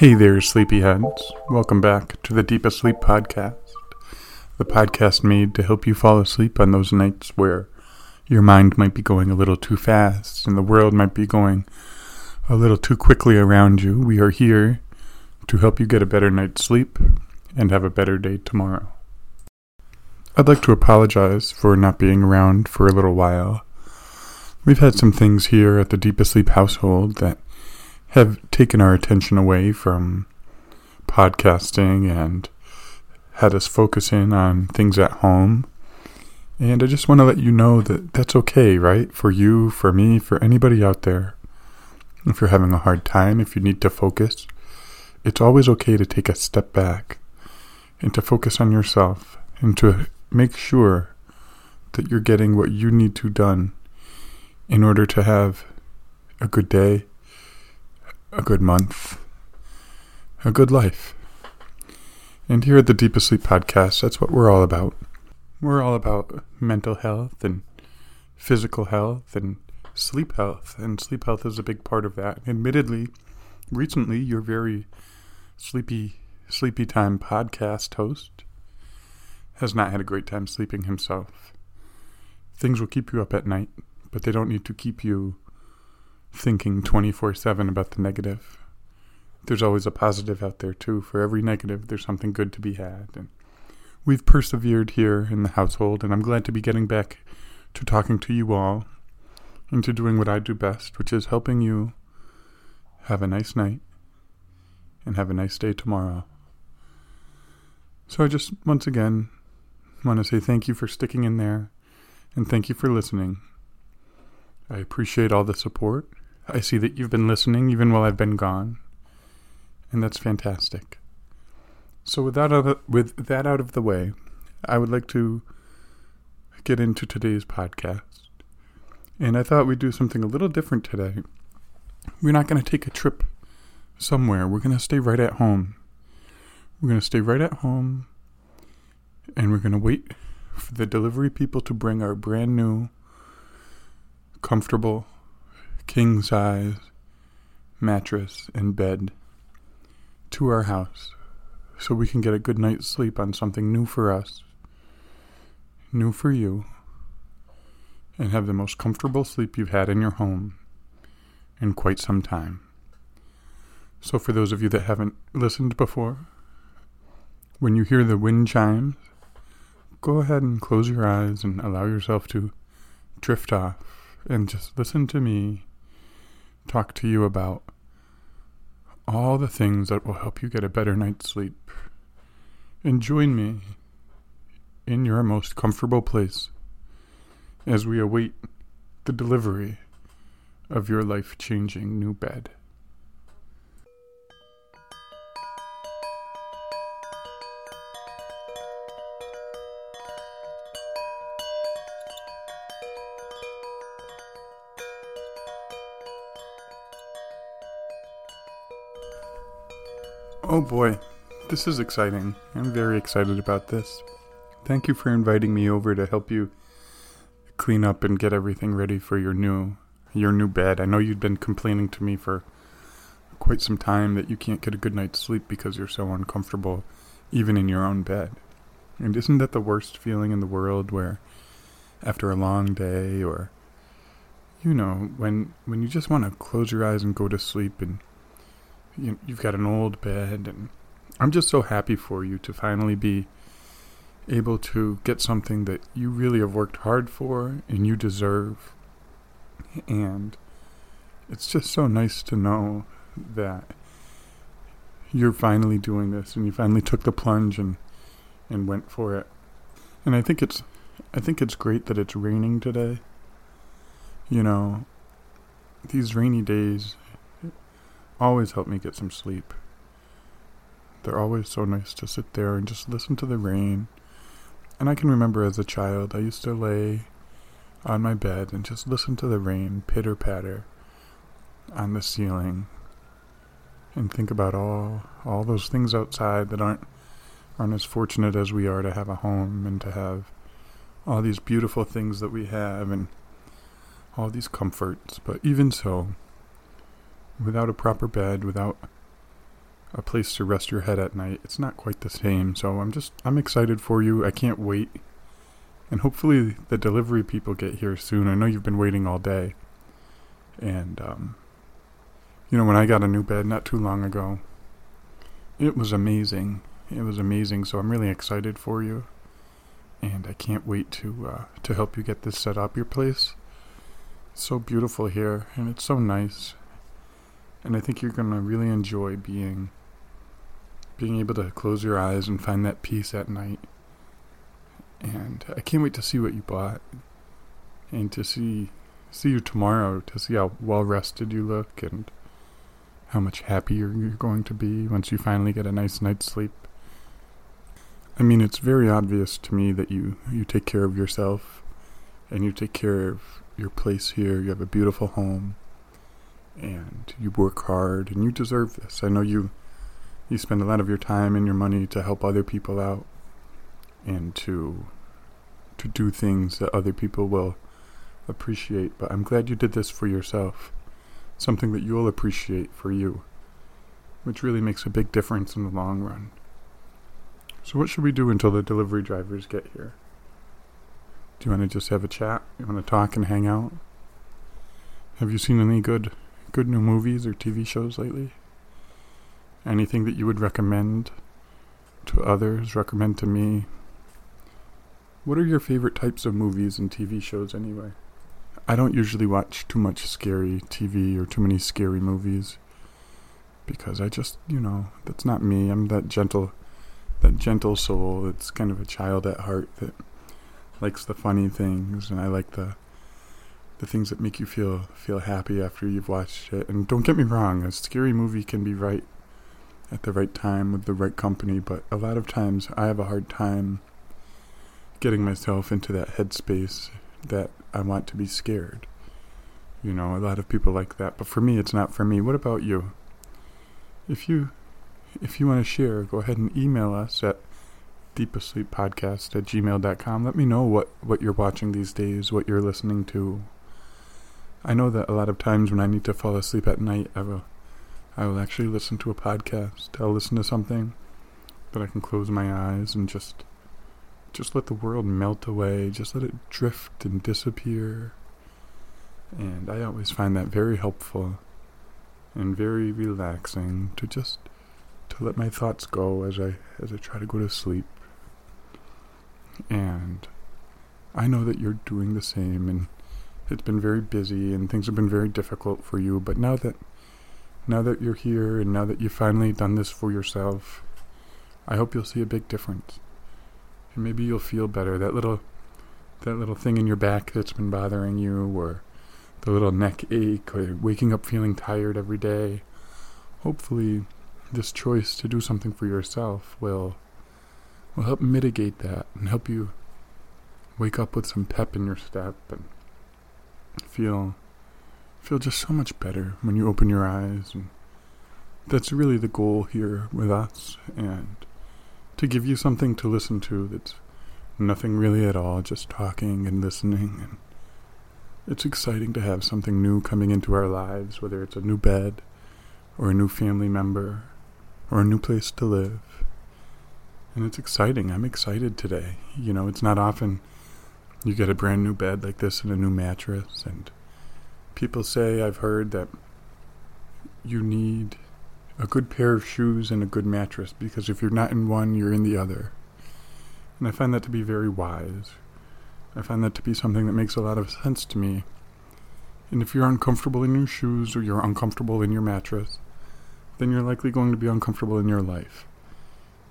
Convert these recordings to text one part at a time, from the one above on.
Hey there, sleepyheads. Welcome back to the Deep Asleep Podcast, the podcast made to help you fall asleep on those nights where your mind might be going a little too fast and the world might be going a little too quickly around you. We are here to help you get a better night's sleep and have a better day tomorrow. I'd like to apologize for not being around for a little while. We've had some things here at the Deep Asleep household that have taken our attention away from podcasting and had us focus in on things at home. And I just want to let you know that that's okay, right? For you, for me, for anybody out there. If you're having a hard time, if you need to focus, it's always okay to take a step back and to focus on yourself and to make sure that you're getting what you need to done in order to have a good day, a good month, a good life. And here at the Deep Asleep Podcast, that's what we're all about. We're all about mental health and physical health and sleep health. And sleep health is a big part of that. Admittedly, recently, your very sleepy, sleepy time podcast host has not had a great time sleeping himself. Things will keep you up at night, but they don't need to keep you thinking 24 7 about the negative. There's always a positive out there, too. For every negative, there's something good to be had. And we've persevered here in the household, and I'm glad to be getting back to talking to you all and to doing what I do best, which is helping you have a nice night and have a nice day tomorrow. So I just, once again, want to say thank you for sticking in there and thank you for listening. I appreciate all the support. I see that you've been listening even while I've been gone, and that's fantastic. So with that of, with that out of the way, I would like to get into today's podcast. And I thought we'd do something a little different today. We're not going to take a trip somewhere. We're going to stay right at home. We're going to stay right at home and we're going to wait for the delivery people to bring our brand new comfortable king size mattress and bed to our house so we can get a good night's sleep on something new for us, new for you, and have the most comfortable sleep you've had in your home in quite some time. So, for those of you that haven't listened before, when you hear the wind chimes, go ahead and close your eyes and allow yourself to drift off and just listen to me talk to you about all the things that will help you get a better night's sleep. And join me in your most comfortable place as we await the delivery of your life changing new bed. Oh boy, this is exciting. I'm very excited about this. Thank you for inviting me over to help you clean up and get everything ready for your new your new bed. I know you've been complaining to me for quite some time that you can't get a good night's sleep because you're so uncomfortable even in your own bed. And isn't that the worst feeling in the world where after a long day or you know, when when you just want to close your eyes and go to sleep and you, you've got an old bed, and I'm just so happy for you to finally be able to get something that you really have worked hard for and you deserve. And it's just so nice to know that you're finally doing this and you finally took the plunge and and went for it. And I think it's I think it's great that it's raining today. You know, these rainy days always help me get some sleep. They're always so nice to sit there and just listen to the rain. And I can remember as a child, I used to lay on my bed and just listen to the rain pitter patter on the ceiling and think about all all those things outside that aren't aren't as fortunate as we are to have a home and to have all these beautiful things that we have and all these comforts but even so without a proper bed, without a place to rest your head at night. It's not quite the same, so I'm just I'm excited for you. I can't wait. And hopefully the delivery people get here soon. I know you've been waiting all day. And um you know, when I got a new bed not too long ago, it was amazing. It was amazing, so I'm really excited for you. And I can't wait to uh, to help you get this set up. Your place it's so beautiful here, and it's so nice. And I think you're gonna really enjoy being being able to close your eyes and find that peace at night. And I can't wait to see what you bought and to see see you tomorrow to see how well rested you look and how much happier you're going to be once you finally get a nice night's sleep. I mean, it's very obvious to me that you you take care of yourself and you take care of your place here. You have a beautiful home and you work hard and you deserve this. I know you you spend a lot of your time and your money to help other people out and to to do things that other people will appreciate, but I'm glad you did this for yourself. Something that you'll appreciate for you, which really makes a big difference in the long run. So what should we do until the delivery drivers get here? Do you want to just have a chat? You want to talk and hang out? Have you seen any good good new movies or TV shows lately? Anything that you would recommend to others, recommend to me? What are your favorite types of movies and TV shows anyway? I don't usually watch too much scary TV or too many scary movies because I just, you know, that's not me. I'm that gentle that gentle soul that's kind of a child at heart that likes the funny things and I like the the things that make you feel feel happy after you've watched it. And don't get me wrong, a scary movie can be right at the right time with the right company, but a lot of times I have a hard time getting myself into that headspace that I want to be scared. You know, a lot of people like that, but for me, it's not for me. What about you? If you if you want to share, go ahead and email us at deepasleeppodcast at gmail.com. Let me know what, what you're watching these days, what you're listening to. I know that a lot of times when I need to fall asleep at night, I will I will actually listen to a podcast. I'll listen to something that I can close my eyes and just just let the world melt away, just let it drift and disappear. And I always find that very helpful and very relaxing to just to let my thoughts go as I as I try to go to sleep. And I know that you're doing the same and it's been very busy and things have been very difficult for you, but now that now that you're here and now that you've finally done this for yourself, I hope you'll see a big difference and maybe you'll feel better. That little that little thing in your back that's been bothering you or the little neck ache or waking up feeling tired every day. Hopefully this choice to do something for yourself will will help mitigate that and help you wake up with some pep in your step and feel feel just so much better when you open your eyes and that's really the goal here with us and to give you something to listen to that's nothing really at all, just talking and listening. And it's exciting to have something new coming into our lives, whether it's a new bed or a new family member or a new place to live. And it's exciting. I'm excited today. You know, it's not often you get a brand new bed like this and a new mattress. And people say, I've heard that you need a good pair of shoes and a good mattress because if you're not in one, you're in the other. And I find that to be very wise. I find that to be something that makes a lot of sense to me. And if you're uncomfortable in your shoes or you're uncomfortable in your mattress, then you're likely going to be uncomfortable in your life.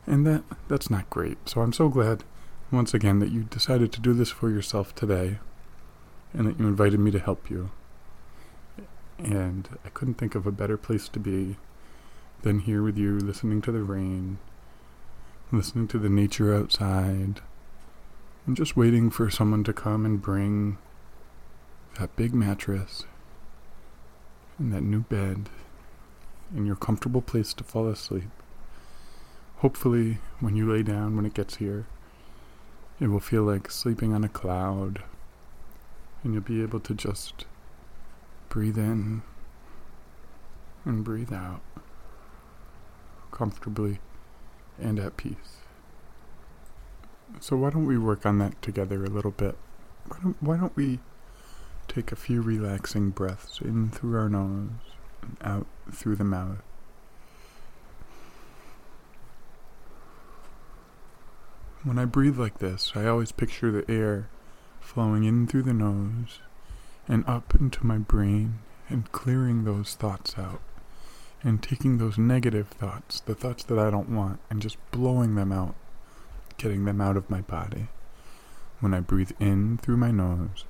And that that's not great. So I'm so glad once again that you decided to do this for yourself today and that you invited me to help you. And I couldn't think of a better place to be than here with you, listening to the rain, listening to the nature outside, and just waiting for someone to come and bring that big mattress and that new bed and your comfortable place to fall asleep. Hopefully, when you lay down, when it gets here, it will feel like sleeping on a cloud, and you'll be able to just breathe in and breathe out comfortably and at peace. So, why don't we work on that together a little bit? Why don't, why don't we take a few relaxing breaths in through our nose and out through the mouth? When I breathe like this, I always picture the air flowing in through the nose and up into my brain and clearing those thoughts out and taking those negative thoughts, the thoughts that I don't want, and just blowing them out, getting them out of my body. When I breathe in through my nose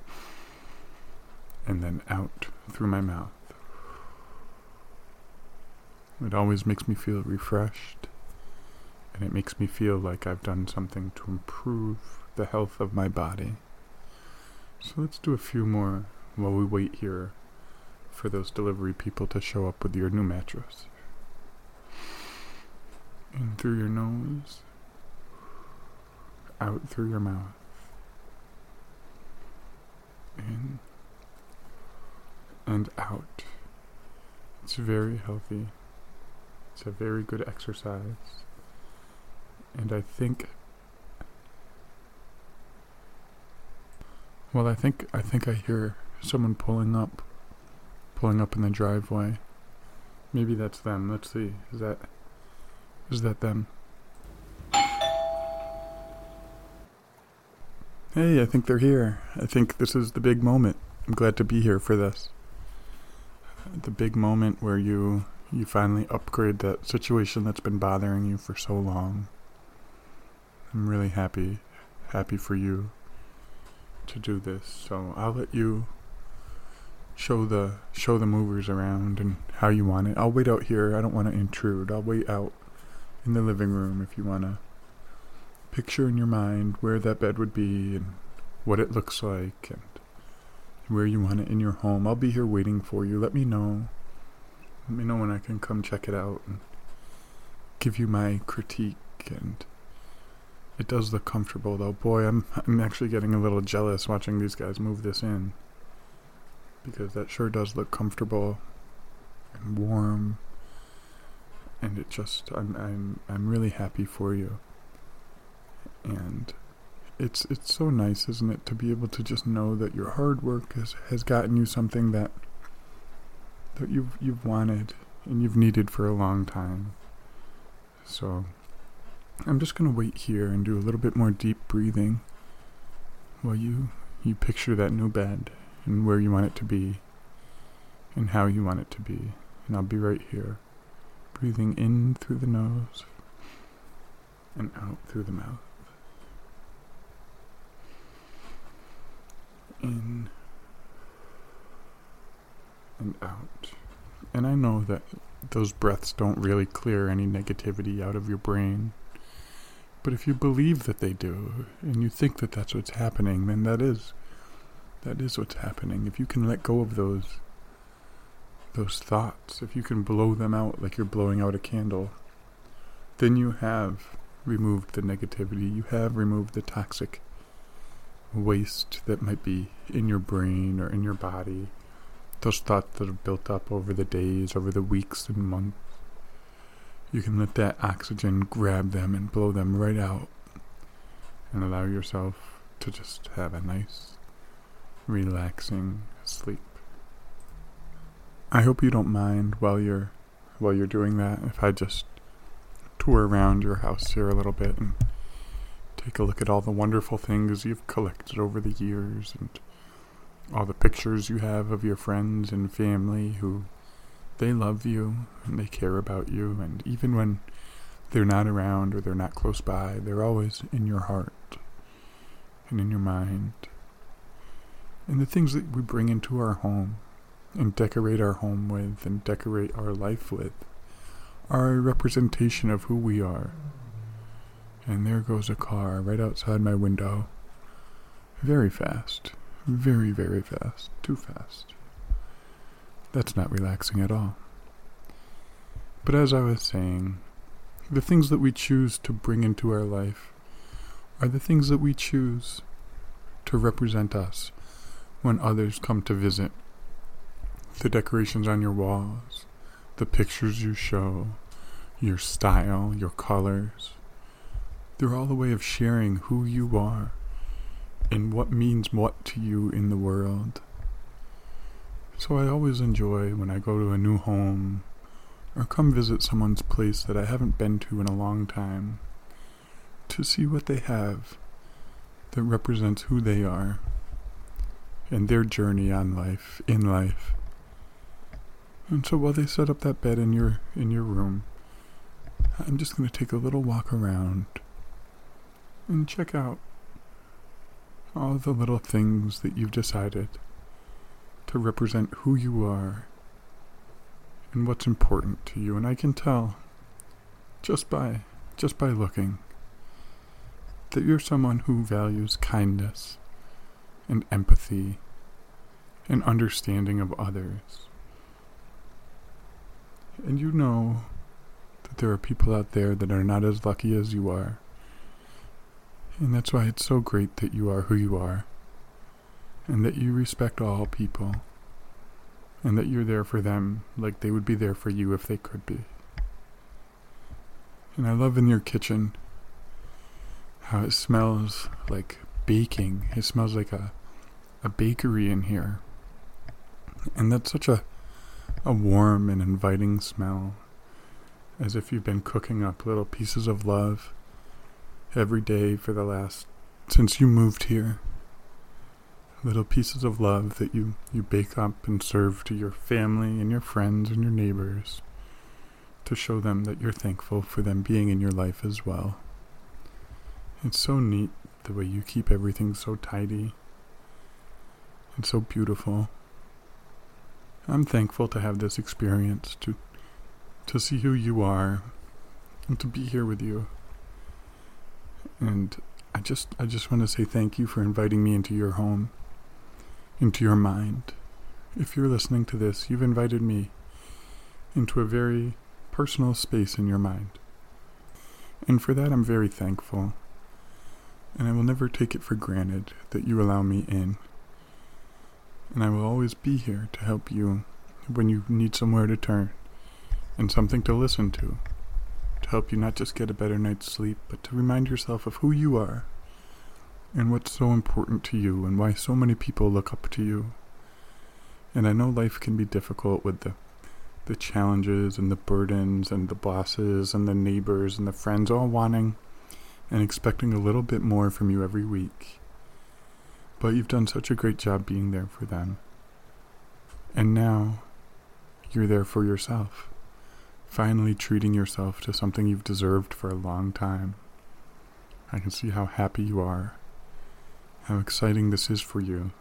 and then out through my mouth. It always makes me feel refreshed and it makes me feel like I've done something to improve the health of my body. So let's do a few more while we wait here for those delivery people to show up with your new mattress. In through your nose, out through your mouth. In and out. It's very healthy. It's a very good exercise. And I think well I think I think I hear someone pulling up pulling up in the driveway. Maybe that's them. Let's see. Is that is that them? Hey, I think they're here. I think this is the big moment. I'm glad to be here for this. The big moment where you you finally upgrade that situation that's been bothering you for so long. I'm really happy happy for you to do this. So I'll let you show the show the movers around and how you want it. I'll wait out here. I don't want to intrude. I'll wait out in the living room if you want to picture in your mind where that bed would be and what it looks like and where you want it in your home. I'll be here waiting for you. Let me know. Let me know when I can come check it out and give you my critique and it does look comfortable though. Boy, I'm I'm actually getting a little jealous watching these guys move this in because that sure does look comfortable and warm and it just I'm I'm I'm really happy for you. And it's it's so nice, isn't it, to be able to just know that your hard work has has gotten you something that that you've you've wanted and you've needed for a long time. So I'm just gonna wait here and do a little bit more deep breathing while you you picture that new bed and where you want it to be and how you want it to be. And I'll be right here, breathing in through the nose and out through the mouth. In and out. And I know that those breaths don't really clear any negativity out of your brain. But if you believe that they do, and you think that that's what's happening, then that is that is what's happening. If you can let go of those those thoughts, if you can blow them out like you're blowing out a candle, then you have removed the negativity. You have removed the toxic waste that might be in your brain or in your body. Those thoughts that have built up over the days, over the weeks and months. You can let that oxygen grab them and blow them right out and allow yourself to just have a nice relaxing sleep. I hope you don't mind while you're while you're doing that if I just tour around your house here a little bit and take a look at all the wonderful things you've collected over the years and all the pictures you have of your friends and family who they love you and they care about you and even when they're not around or they're not close by, they're always in your heart and in your mind and the things that we bring into our home and decorate our home with and decorate our life with are a representation of who we are. And there goes a car right outside my window. Very fast. Very, very fast. Too fast. That's not relaxing at all. But as I was saying, the things that we choose to bring into our life are the things that we choose to represent us when others come to visit. The decorations on your walls, the pictures you show, your style, your colors. They're all a way of sharing who you are and what means what to you in the world. So I always enjoy when I go to a new home or come visit someone's place that I haven't been to in a long time to see what they have that represents who they are and their journey on life, in life. And so while they set up that bed in your in your room, I'm just going to take a little walk around and check out all the little things that you've decided to represent who you are and what's important to you and I can tell just by just by looking that you're someone who values kindness and empathy and understanding of others. And you know that there are people out there that are not as lucky as you are. And that's why it's so great that you are who you are, and that you respect all people, and that you're there for them like they would be there for you if they could be. And I love in your kitchen how it smells like baking. It smells like a a bakery in here. And that's such a a warm and inviting smell as if you've been cooking up little pieces of love every day for the last since you moved here. Little pieces of love that you, you bake up and serve to your family and your friends and your neighbors to show them that you're thankful for them being in your life as well. It's so neat the way you keep everything so tidy and so beautiful. I'm thankful to have this experience to to see who you are and to be here with you. And I just I just want to say thank you for inviting me into your home, into your mind. If you're listening to this, you've invited me into a very personal space in your mind. And for that I'm very thankful. And I will never take it for granted that you allow me in. And I will always be here to help you when you need somewhere to turn and something to listen to to help you not just get a better night's sleep, but to remind yourself of who you are and what's so important to you and why so many people look up to you. And I know life can be difficult with the the challenges and the burdens and the bosses and the neighbors and the friends all wanting and expecting a little bit more from you every week. But you've done such a great job being there for them. And now you're there for yourself finally treating yourself to something you've deserved for a long time. I can see how happy you are, how exciting this is for you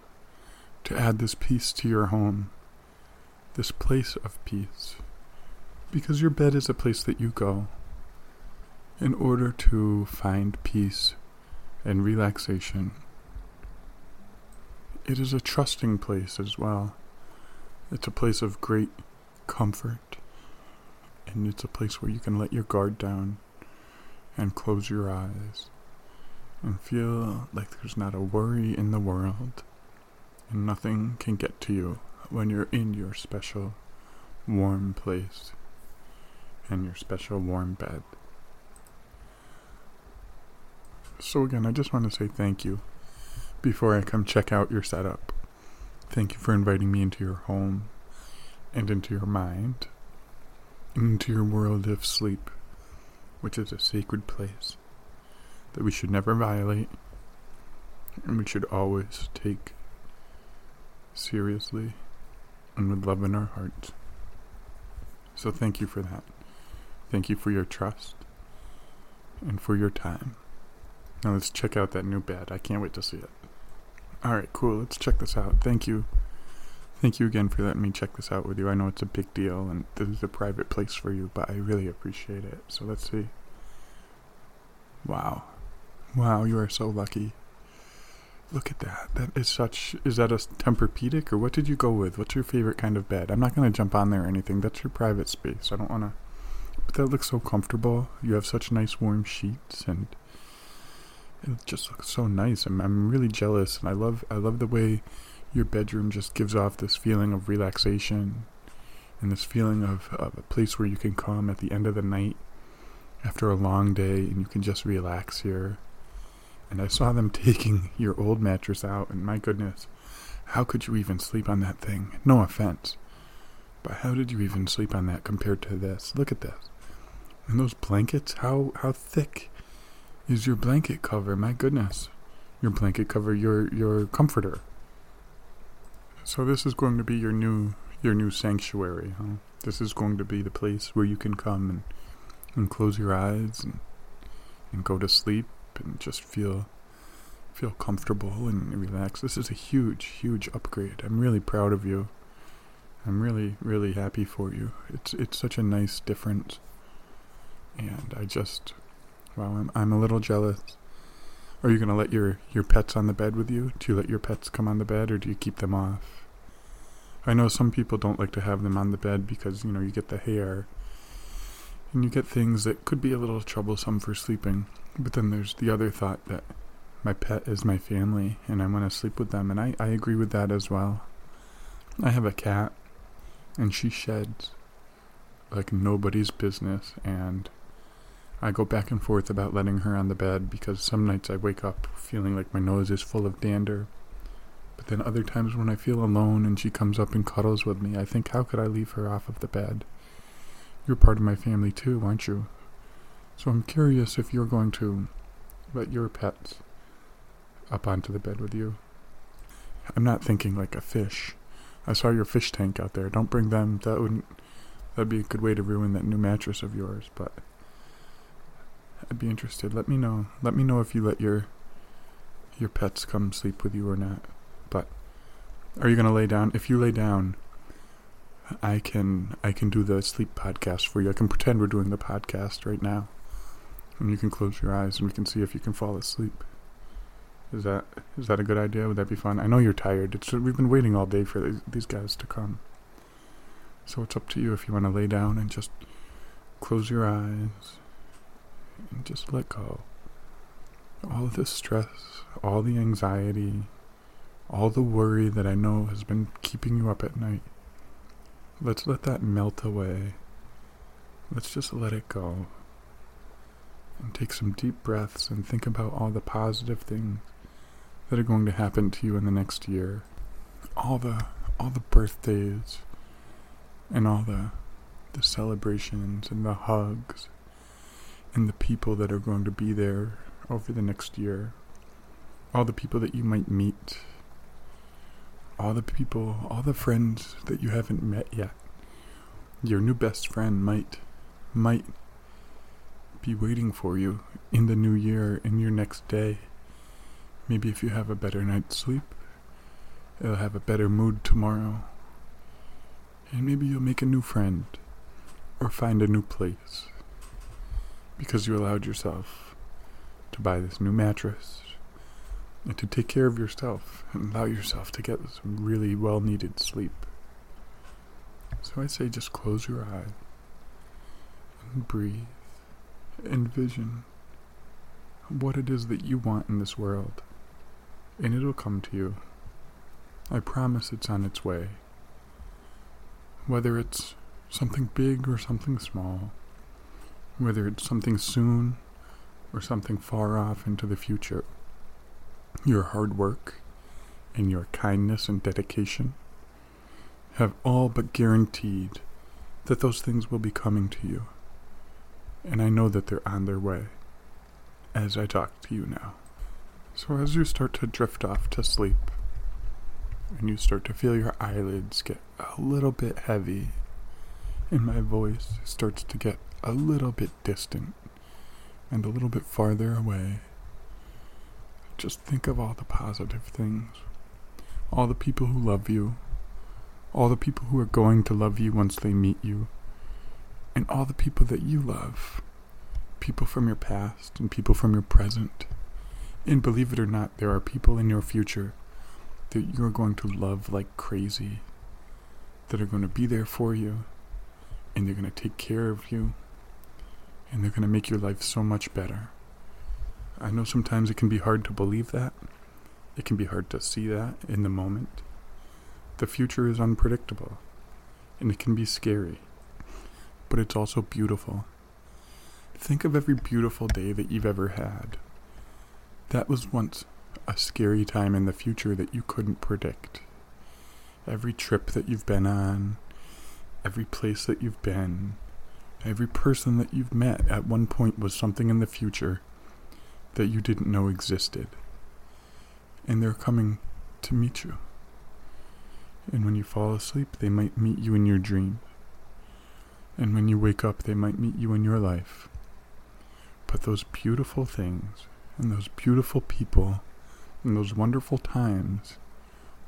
to add this peace to your home, this place of peace, because your bed is a place that you go in order to find peace and relaxation. It is a trusting place as well. It's a place of great comfort and it's a place where you can let your guard down and close your eyes and feel like there's not a worry in the world and nothing can get to you when you're in your special warm place and your special warm bed. So, again, I just want to say thank you before I come check out your setup. Thank you for inviting me into your home and into your mind into your world of sleep, which is a sacred place that we should never violate and we should always take seriously and with love in our hearts. So thank you for that. Thank you for your trust and for your time. Now let's check out that new bed. I can't wait to see it. Alright, cool. Let's check this out. Thank you. Thank you again for letting me check this out with you. I know it's a big deal and this is a private place for you, but I really appreciate it. So let's see. Wow. Wow, you are so lucky. Look at that. That is such. Is that a Tempur-Pedic or what did you go with? What's your favorite kind of bed? I'm not going to jump on there or anything. That's your private space. I don't want to. But that looks so comfortable. You have such nice warm sheets and it just looks so nice. I'm I'm really jealous and I love I love the way your bedroom just gives off this feeling of relaxation and this feeling of, of a place where you can come at the end of the night after a long day and you can just relax here. And I saw them taking your old mattress out, and my goodness, how could you even sleep on that thing? No offense. But how did you even sleep on that compared to this? Look at this. And those blankets, how how thick is your blanket cover? My goodness. Your blanket cover, your your comforter. So this is going to be your new your new sanctuary, huh? This is going to be the place where you can come and and close your eyes and and go to sleep and just feel feel comfortable and relaxed. This is a huge, huge upgrade. I'm really proud of you. I'm really, really happy for you. It's it's such a nice difference, and I just, well, I'm I'm a little jealous. Are you gonna let your your pets on the bed with you? Do you let your pets come on the bed, or do you keep them off? I know some people don't like to have them on the bed because you know you get the hair, and you get things that could be a little troublesome for sleeping. But then there's the other thought that my pet is my family, and I want to sleep with them, and I I agree with that as well. I have a cat and she sheds like nobody's business and I go back and forth about letting her on the bed because some nights I wake up feeling like my nose is full of dander. But then other times when I feel alone and she comes up and cuddles with me, I think, how could I leave her off of the bed? You're part of my family too, aren't you? So I'm curious if you're going to let your pets up onto the bed with you. I'm not thinking like a fish. I saw your fish tank out there. Don't bring them. That wouldn't. That'd be a good way to ruin that new mattress of yours. But I'd be interested. Let me know. Let me know if you let your your pets come sleep with you or not. But are you gonna lay down? If you lay down, I can I can do the sleep podcast for you. I can pretend we're doing the podcast right now, and you can close your eyes and we can see if you can fall asleep. Is that is that a good idea? Would that be fun? I know you're tired. It's we've been waiting all day for these, these guys to come. So it's up to you if you want to lay down and just close your eyes and just let go. All the stress, all the anxiety, all the worry that I know has been keeping you up at night. Let's let that melt away. Let's just let it go. And take some deep breaths and think about all the positive things that are going to happen to you in the next year. All the all the birthdays and all the the celebrations and the hugs and the people that are going to be there over the next year. All the people that you might meet. All the people, all the friends that you haven't met yet. Your new best friend might might be waiting for you in the new year in your next day. Maybe if you have a better night's sleep, you'll have a better mood tomorrow. And maybe you'll make a new friend or find a new place because you allowed yourself to buy this new mattress and to take care of yourself and allow yourself to get some really well needed sleep. So I say just close your eyes and breathe. Envision what it is that you want in this world and it'll come to you. I promise it's on its way. Whether it's something big or something small, whether it's something soon or something far off into the future, your hard work and your kindness and dedication have all but guaranteed that those things will be coming to you. And I know that they're on their way as I talk to you now. So, as you start to drift off to sleep, and you start to feel your eyelids get a little bit heavy, and my voice starts to get a little bit distant and a little bit farther away, just think of all the positive things, all the people who love you, all the people who are going to love you once they meet you, and all the people that you love people from your past and people from your present and believe it or not, there are people in your future that you're going to love like crazy, that are going to be there for you, and they're going to take care of you, and they're going to make your life so much better. I know sometimes it can be hard to believe that. It can be hard to see that in the moment. The future is unpredictable, and it can be scary, but it's also beautiful. Think of every beautiful day that you've ever had. That was once a scary time in the future that you couldn't predict. Every trip that you've been on, every place that you've been, every person that you've met at one point was something in the future that you didn't know existed. And they're coming to meet you. And when you fall asleep, they might meet you in your dreams. And when you wake up, they might meet you in your life. But those beautiful things and those beautiful people and those wonderful times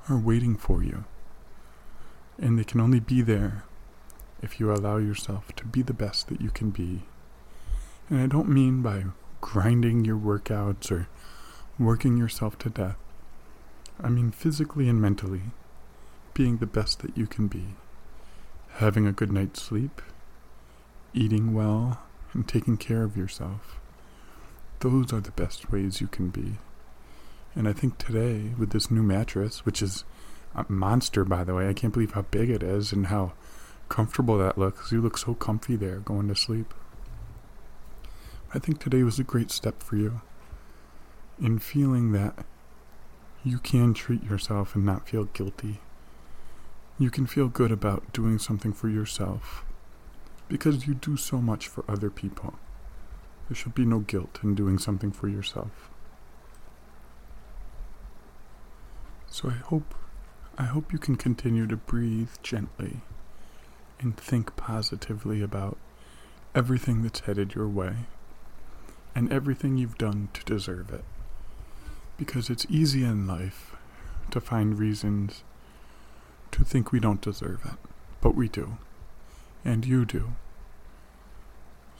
are waiting for you. And they can only be there if you allow yourself to be the best that you can be. And I don't mean by grinding your workouts or working yourself to death. I mean physically and mentally, being the best that you can be. Having a good night's sleep, eating well, and taking care of yourself. Those are the best ways you can be. And I think today, with this new mattress, which is a monster, by the way, I can't believe how big it is and how comfortable that looks. You look so comfy there going to sleep. I think today was a great step for you in feeling that you can treat yourself and not feel guilty. You can feel good about doing something for yourself because you do so much for other people. There should be no guilt in doing something for yourself. So I hope I hope you can continue to breathe gently and think positively about everything that's headed your way and everything you've done to deserve it. Because it's easy in life to find reasons to think we don't deserve it, but we do and you do.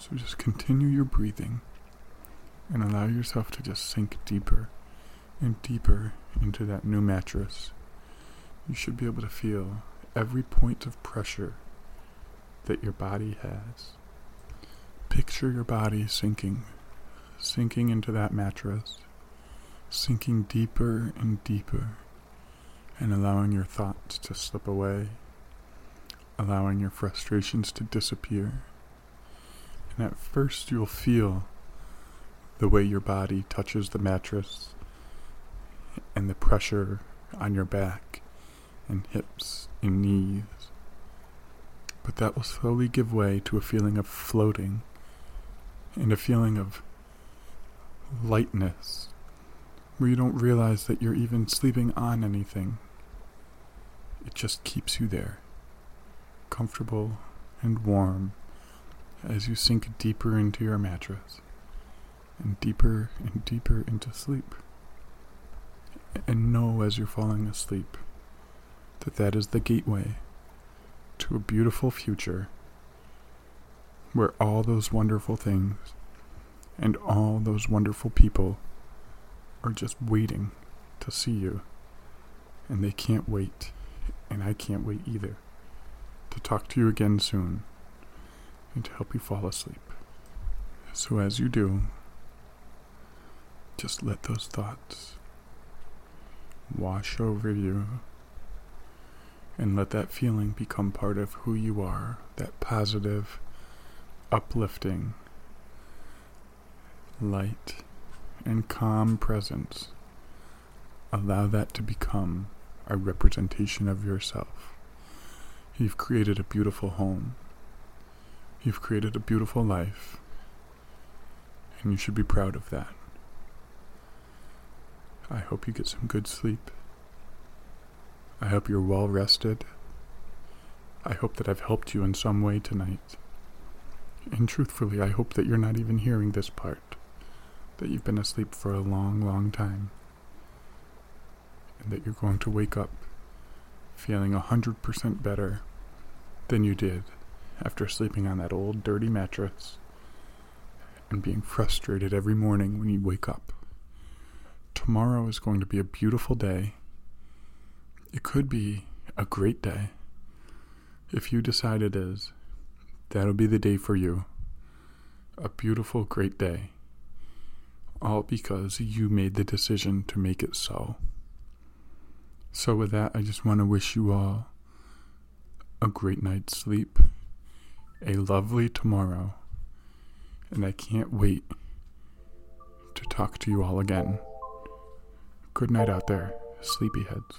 So just continue your breathing and allow yourself to just sink deeper and deeper into that new mattress. You should be able to feel every point of pressure that your body has. Picture your body sinking, sinking into that mattress, sinking deeper and deeper, and allowing your thoughts to slip away allowing your frustrations to disappear. And at first, you'll feel the way your body touches the mattress and the pressure on your back and hips and knees. But that will slowly give way to a feeling of floating and a feeling of lightness where you don't realize that you're even sleeping on anything. It just keeps you there comfortable and warm as you sink deeper into your mattress and deeper and deeper into sleep. And know as you're falling asleep that that is the gateway to a beautiful future where all those wonderful things and all those wonderful people are just waiting to see you. And they can't wait, and I can't wait either to talk to you again soon and to help you fall asleep. So, as you do, just let those thoughts wash over you and let that feeling become part of who you are that positive, uplifting, light, and calm presence. Allow that to become a representation of yourself. You've created a beautiful home. You've created a beautiful life. And you should be proud of that. I hope you get some good sleep. I hope you're well rested. I hope that I've helped you in some way tonight. And truthfully, I hope that you're not even hearing this part, that you've been asleep for a long, long time, and that you're going to wake up feeling a hundred percent better than you did after sleeping on that old dirty mattress and being frustrated every morning when you wake up. Tomorrow is going to be a beautiful day. It could be a great day. If you decide it is, that'll be the day for you. A beautiful, great day. All because you made the decision to make it so. So, with that, I just want to wish you all a great night's sleep, a lovely tomorrow, and I can't wait to talk to you all again. Good night out there, sleepyheads.